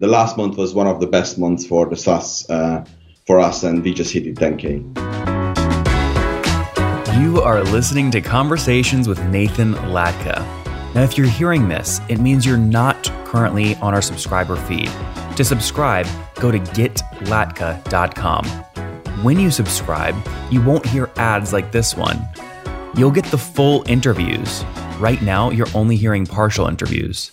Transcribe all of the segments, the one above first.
the last month was one of the best months for the SaaS uh, for us, and we just hit it 10k. You are listening to Conversations with Nathan Latka. Now, if you're hearing this, it means you're not currently on our subscriber feed. To subscribe, go to getlatka.com. When you subscribe, you won't hear ads like this one. You'll get the full interviews. Right now, you're only hearing partial interviews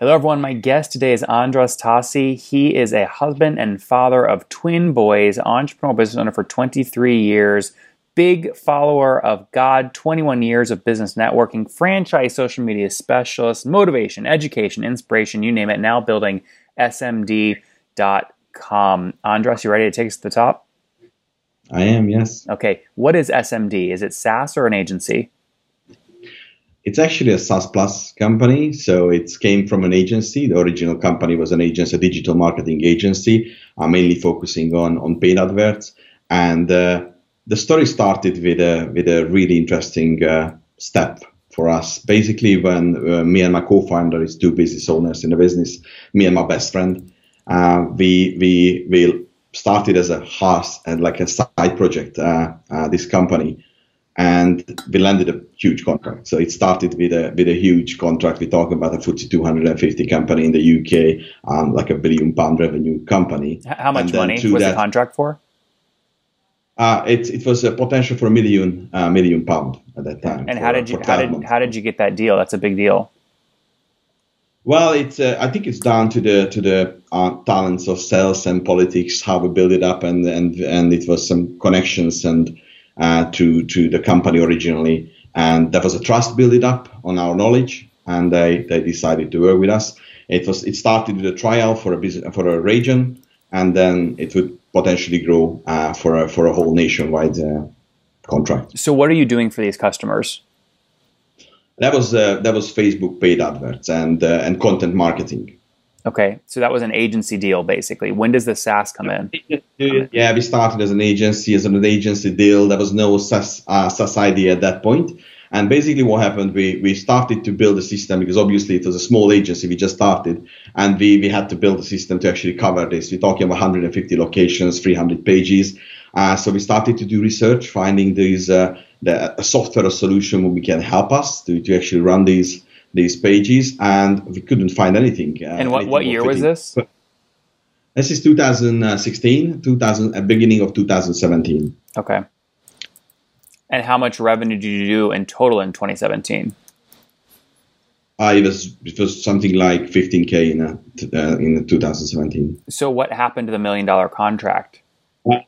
Hello, everyone. My guest today is Andras Tassi. He is a husband and father of twin boys, entrepreneurial business owner for 23 years, big follower of God, 21 years of business networking, franchise social media specialist, motivation, education, inspiration, you name it, now building smd.com. Andras, you ready to take us to the top? I am, yes. Okay. What is SMD? Is it SaaS or an agency? It's actually a SaaS Plus company. So it came from an agency. The original company was an agency, a digital marketing agency, uh, mainly focusing on, on paid adverts. And uh, the story started with a, with a really interesting uh, step for us. Basically, when uh, me and my co-founder is two business owners in the business, me and my best friend, uh, we, we, we started as a house and like a side project, uh, this company and we landed a huge contract. So it started with a with a huge contract. We're talking about a FTSE 250 company in the UK, um, like a billion pound revenue company. How much money was that, the contract for? Uh, it it was a potential for a million uh, million pound at that time. And for, how did you how did months. how did you get that deal? That's a big deal. Well, it's uh, I think it's down to the to the uh, talents of sales and politics, how we build it up, and and and it was some connections and uh, to to the company originally, and there was a trust built up on our knowledge, and they, they decided to work with us. It was it started with a trial for a business, for a region, and then it would potentially grow uh, for a for a whole nationwide uh, contract. So, what are you doing for these customers? That was uh, that was Facebook paid adverts and uh, and content marketing. Okay, so that was an agency deal basically. When does the SaaS come in? Yeah, we started as an agency, as an agency deal. There was no SaaS, uh, SaaS idea at that point. And basically, what happened, we, we started to build a system because obviously it was a small agency. We just started, and we, we had to build a system to actually cover this. We're talking about 150 locations, 300 pages. Uh, so we started to do research, finding these uh, the, a software solution where we can help us to, to actually run these these pages, and we couldn't find anything. Uh, and what, anything what year was this? This is 2016, 2000, uh, beginning of 2017. Okay. And how much revenue did you do in total in 2017? Uh, it was it was something like 15k in uh, uh, in 2017. So what happened to the million dollar contract?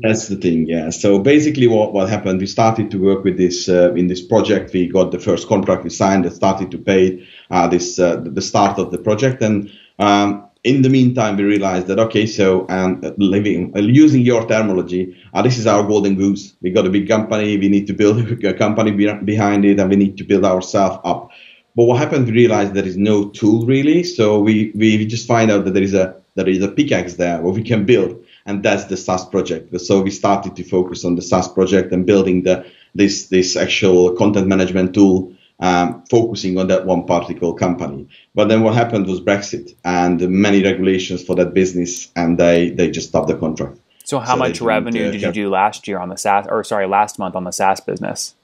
That's the thing, yeah. So basically, what, what happened? We started to work with this uh, in this project. We got the first contract we signed and started to pay uh, this uh, the start of the project. And um, in the meantime, we realized that okay, so um, living using your terminology, uh, this is our golden goose. We got a big company. We need to build a company be- behind it, and we need to build ourselves up. But what happened? We realized there is no tool really. So we we just find out that there is a there is a pickaxe there where we can build and that's the SaaS project. So we started to focus on the SaaS project and building the this this actual content management tool, um, focusing on that one particular company. But then what happened was Brexit and many regulations for that business, and they they just stopped the contract. So how so much revenue uh, did you do last year on the SaaS, or sorry, last month on the SaaS business?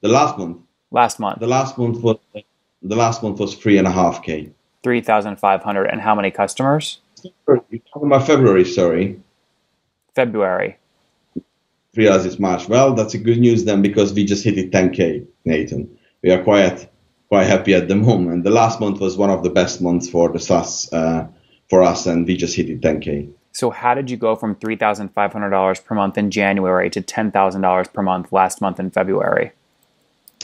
The last month. Last month. The last month was the last month was three and a half k. Three thousand five hundred, and how many customers? You're talking about February, sorry. February. Realize it's March. Well, that's a good news then because we just hit it 10k, Nathan. We are quite quite happy at the moment. The last month was one of the best months for the SaaS uh, for us, and we just hit it 10k. So, how did you go from three thousand five hundred dollars per month in January to ten thousand dollars per month last month in February?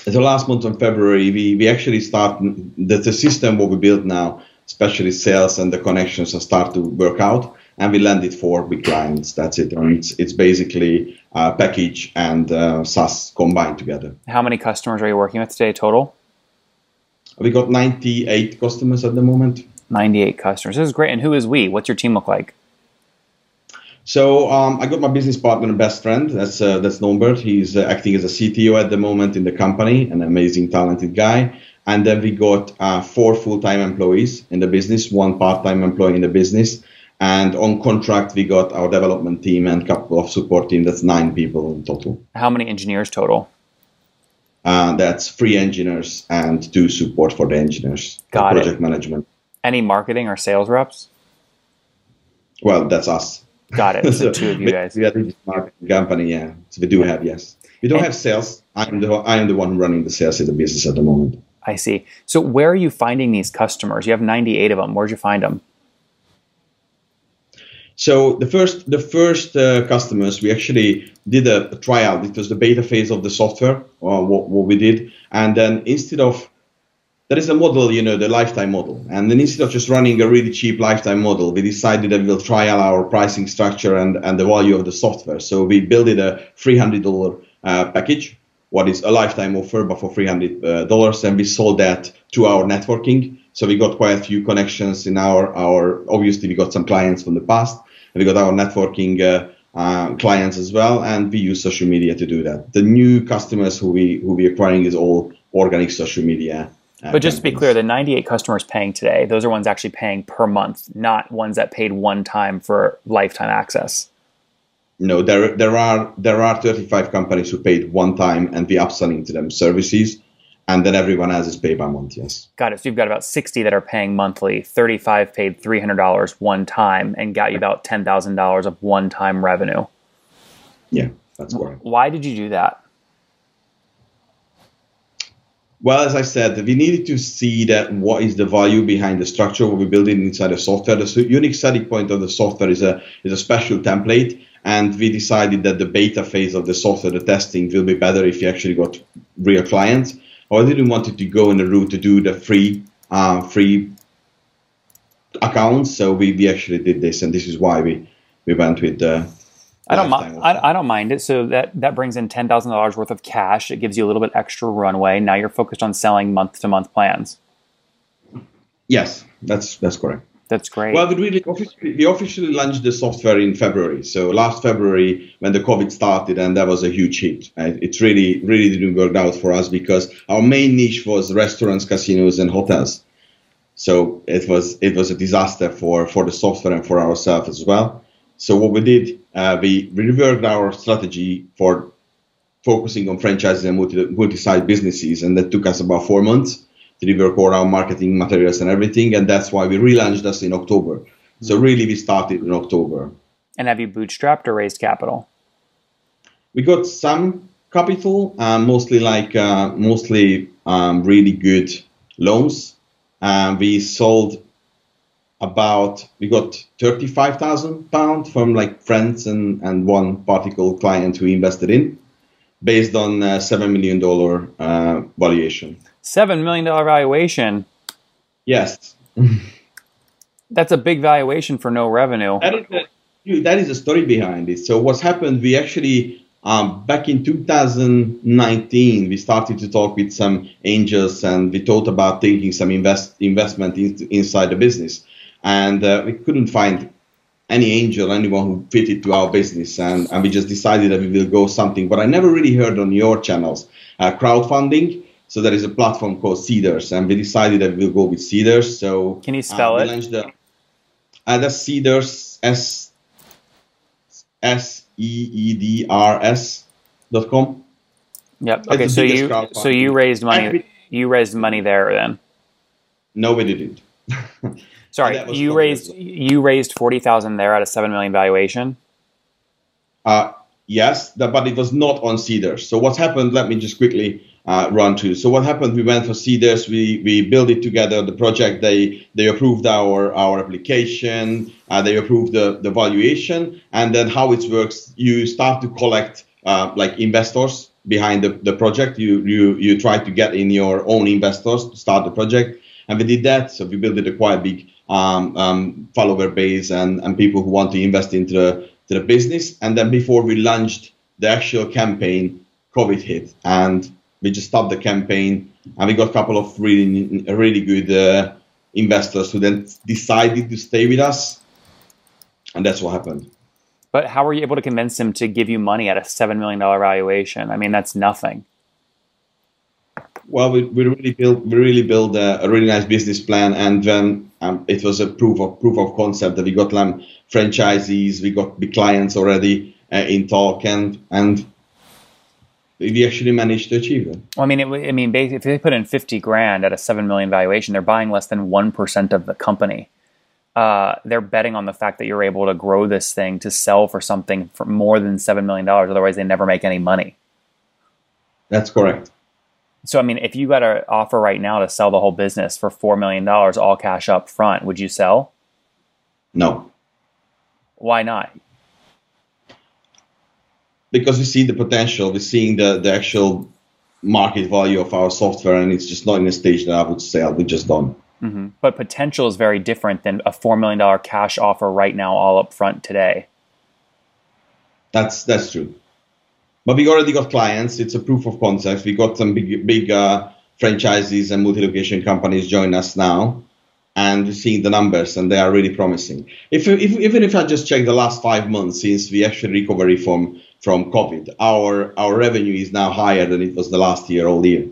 The last month in February, we, we actually start the, the system what we built now, especially sales and the connections, start to work out, and we landed four big clients. That's it. And it's it's basically uh, package and uh, SaaS combined together. How many customers are you working with today total? We got 98 customers at the moment. 98 customers. This is great. And who is we? What's your team look like? So um, I got my business partner and best friend. That's uh, that's Norbert. He's uh, acting as a CTO at the moment in the company, an amazing, talented guy. And then we got uh, four full-time employees in the business, one part-time employee in the business, and on contract we got our development team and couple of support team. That's nine people in total. How many engineers total? Uh, that's three engineers and two support for the engineers. Got project it. management. Any marketing or sales reps? Well, that's us. Got it. So two of you guys. We are a marketing company, yeah. So we do have, yes. We don't And- have sales. I'm the I'm the one running the sales in the business at the moment. I see. So where are you finding these customers? You have 98 of them. Where'd you find them? So the first the first uh, customers we actually did a, a trial. It was the beta phase of the software, uh, what, what we did, and then instead of there is a model, you know, the lifetime model, and then instead of just running a really cheap lifetime model, we decided that we'll trial our pricing structure and and the value of the software. So we built a three hundred dollar uh, package, what is a lifetime offer, but for three hundred uh, dollars, and we sold that to our networking. So we got quite a few connections in our our. Obviously, we got some clients from the past, and we got our networking uh, uh, clients as well, and we use social media to do that. The new customers who we who we acquiring is all organic social media. uh, But just to be clear, the 98 customers paying today, those are ones actually paying per month, not ones that paid one time for lifetime access. No, there there are there are 35 companies who paid one time, and we upselling to them services, and then everyone else is paid by month. Yes. Got it. So you've got about 60 that are paying monthly, 35 paid $300 one time, and got you about $10,000 of one time revenue. Yeah, that's correct. Why did you do that? Well, as I said, we needed to see that what is the value behind the structure what we're building inside the software. The unique selling point of the software is a is a special template, and we decided that the beta phase of the software, the testing, will be better if you actually got real clients. Or I didn't want it to go in the route to do the free uh, free accounts, so we, we actually did this, and this is why we we went with the. I don't mind. I, I don't mind it. So that that brings in ten thousand dollars worth of cash. It gives you a little bit extra runway. Now you're focused on selling month to month plans. Yes, that's that's correct. That's great. Well, we really officially, we officially launched the software in February. So last February, when the COVID started, and that was a huge hit. Uh, It really, really didn't work out for us because our main niche was restaurants, casinos, and hotels. So it was it was a disaster for for the software and for ourselves as well. So what we did, uh, we reworked our strategy for focusing on franchises and multi, multi-site businesses, and that took us about four months rework all our marketing materials and everything, and that's why we relaunched us in October. So really, we started in October. and have you bootstrapped or raised capital? We got some capital, uh, mostly like uh, mostly um, really good loans. Um, we sold about we got thirty five thousand pound from like friends and and one particular client who invested in, based on uh, seven million dollar uh, valuation. Seven million dollar valuation. Yes, That's a big valuation for no revenue. that is a, that is a story behind it. So what's happened? We actually um, back in 2019 we started to talk with some angels and we thought about taking some invest investment in, inside the business, and uh, we couldn't find any angel, anyone who fitted to our business, and, and we just decided that we will go something. But I never really heard on your channels uh, crowdfunding. So there is a platform called Seedrs, and we decided that we'll go with Seedrs. So Can you spell uh, we it? launched the uh, that's Seedrs S S E E D R S dot com. Yep. Okay. So you so you raised money. Every- You raised money there then. No, we didn't. Sorry, you raised you raised forty thousand there at a seven million valuation. Uh, yes, that, but it was not on Seedrs. So what happened? Let me just quickly uh, run through. So what happened? We went for Seedrs. We we built it together. The project they they approved our our application. Uh, they approved the the valuation, and then how it works. You start to collect uh, like investors behind the, the project. You you you try to get in your own investors to start the project, and we did that. So we built it a quite big um, um, follower base and, and people who want to invest into the, to the business. And then before we launched the actual campaign, COVID hit, and we just stopped the campaign. And we got a couple of really really good uh, investors who then decided to stay with us, and that's what happened. But how were you able to convince them to give you money at a seven million dollar valuation? I mean, that's nothing. Well, we, we really built we really built a, a really nice business plan, and then um, it was a proof of proof of concept that we got um, franchisees, we got big clients already uh, in talk, and and we actually managed to achieve it. Well, I mean, it, I mean, if they put in fifty grand at a seven million valuation, they're buying less than one percent of the company. Uh, they're betting on the fact that you're able to grow this thing to sell for something for more than seven million dollars. Otherwise, they never make any money. That's correct. So, I mean, if you got an offer right now to sell the whole business for four million dollars, all cash up front, would you sell? No, Why not? because we see the potential, we're seeing the, the actual market value of our software, and it's just not in a stage that I would sell. We just don't. hmm But potential is very different than a four million dollar cash offer right now, all up front today. That's that's true. But we already got clients. It's a proof of concept. We got some big big uh, franchises and multi-location companies join us now, and seeing the numbers, and they are really promising. If, if even if I just check the last five months since we actually recovery from from COVID, our our revenue is now higher than it was the last year all year.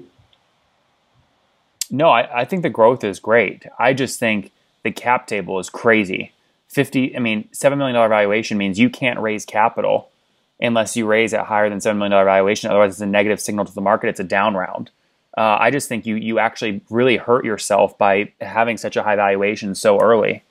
No, I, I think the growth is great. I just think the cap table is crazy. Fifty, I mean, seven million dollar valuation means you can't raise capital unless you raise at higher than seven million dollar valuation. Otherwise, it's a negative signal to the market. It's a down round. Uh, I just think you you actually really hurt yourself by having such a high valuation so early.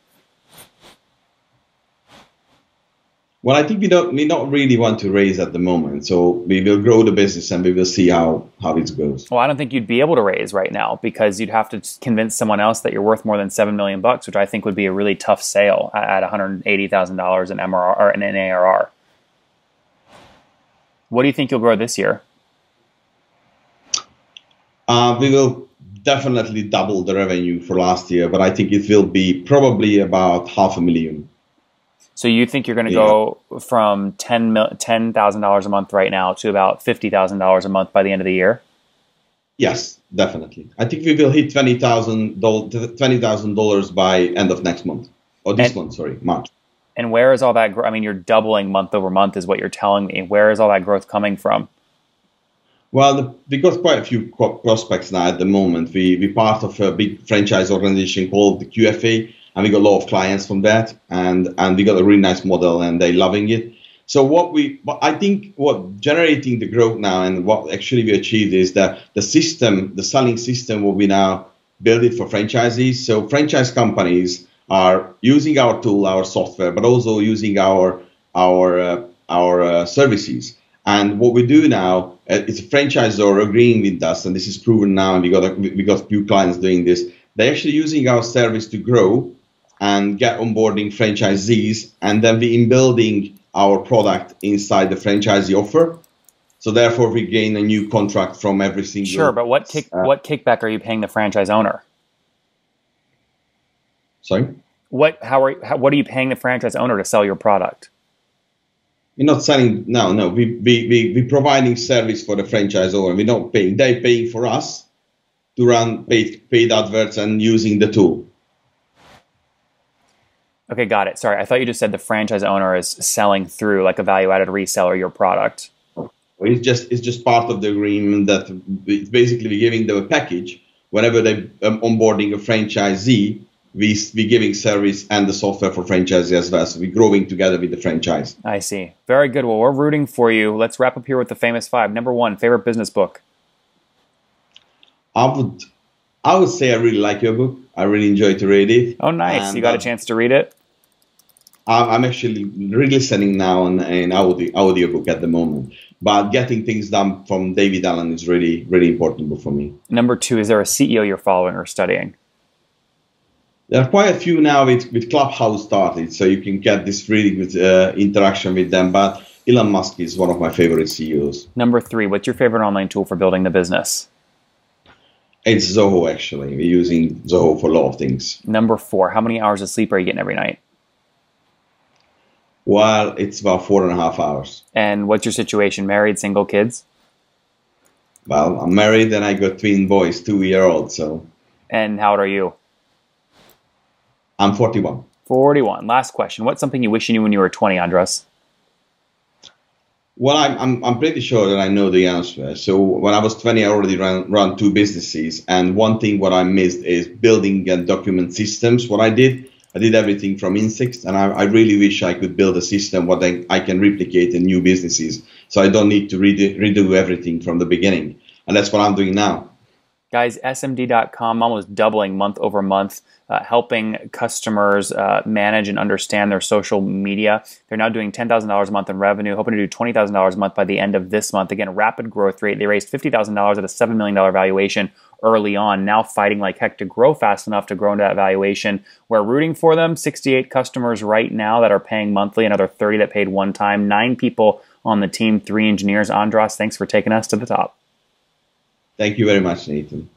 Well, I think we don't we don't really want to raise at the moment, so we will grow the business and we will see how how it goes. Well, I don't think you'd be able to raise right now because you'd have to convince someone else that you're worth more than seven million bucks, which I think would be a really tough sale at one hundred eighty thousand dollars in MRR or in an ARR. What do you think you'll grow this year? Uh, we will definitely double the revenue for last year, but I think it will be probably about half a million. So you think you're going to Yeah. go from ten ten thousand dollars a month right now to about fifty thousand dollars a month by the end of the year? Yes, definitely. I think we will hit twenty thousand twenty thousand dollars by end of next month or this And- month. Sorry, March. And where is all that? Gro- I mean, you're doubling month over month, is what you're telling me. Where is all that growth coming from? Well, the, we got quite a few prospects now at the moment. We we part of a big franchise organization called the QFA, and we got a lot of clients from that, and and we got a really nice model, and they're loving it. So what we, I think, what generating the growth now, and what actually we achieved is that the system, the selling system, what we now build it for franchisees. So franchise companies are using our tool, our software, but also using our our uh, our uh, services. And what we do now uh, is a franchisor agreeing with us, and this is proven now, and we got a, we got a few clients doing this. They're actually using our service to grow and get onboarding franchisees, and then we in building our product inside the franchisee offer. So therefore, we gain a new contract from every single. Sure, but what kick uh, what kickback are you paying the franchise owner? Sorry, What how are how, what are you paying the franchise owner to sell your product? we're not selling. No, no, we we we we providing service for the franchise owner. We're not paying. They're paying for us to run paid paid adverts and using the tool. Okay, got it. Sorry, I thought you just said the franchise owner is selling through like a value added reseller your product. It's just it's just part of the agreement that it's basically we're giving them a package whenever they um, onboarding a franchisee. We we giving service and the software for franchisee as well. So we're growing together with the franchise. I see. Very good. Well, we're rooting for you. Let's wrap up here with the famous five. Number one, favorite business book. I would I would say I really like your book. I really enjoy to read it. Oh, nice! And, you got a uh, chance to read it. I'm, I'm actually re-listening now on an audio audiobook at the moment. But getting things done from David Allen is really really important for me. Number two, is there a CEO you're following or studying? There are quite a few now with, with Clubhouse started, so you can get this really good uh, interaction with them. But Elon Musk is one of my favorite CEOs. Number three, what's your favorite online tool for building the business? It's Zoho actually. We're using Zoho for a lot of things. Number four, how many hours of sleep are you getting every night? Well, it's about four and a half hours. And what's your situation? Married, single, kids? Well, I'm married and I got twin boys, two year old, so And how old are you? I'm 41. 41. Last question. What's something you wish you knew when you were 20, Andras? Well, I'm, I'm, I'm pretty sure that I know the answer. So when I was 20, I already ran, ran two businesses. And one thing what I missed is building and document systems. What I did, I did everything from insects. And I, I really wish I could build a system what I, I can replicate in new businesses. So I don't need to redo, redo everything from the beginning. And that's what I'm doing now. Guys, SMD.com almost doubling month over month, uh, helping customers uh, manage and understand their social media. They're now doing $10,000 a month in revenue, hoping to do $20,000 a month by the end of this month. Again, rapid growth rate. They raised $50,000 at a $7 million valuation early on, now fighting like heck to grow fast enough to grow into that valuation. We're rooting for them. 68 customers right now that are paying monthly, another 30 that paid one time, nine people on the team, three engineers. Andras, thanks for taking us to the top. Thank you very much, Nathan.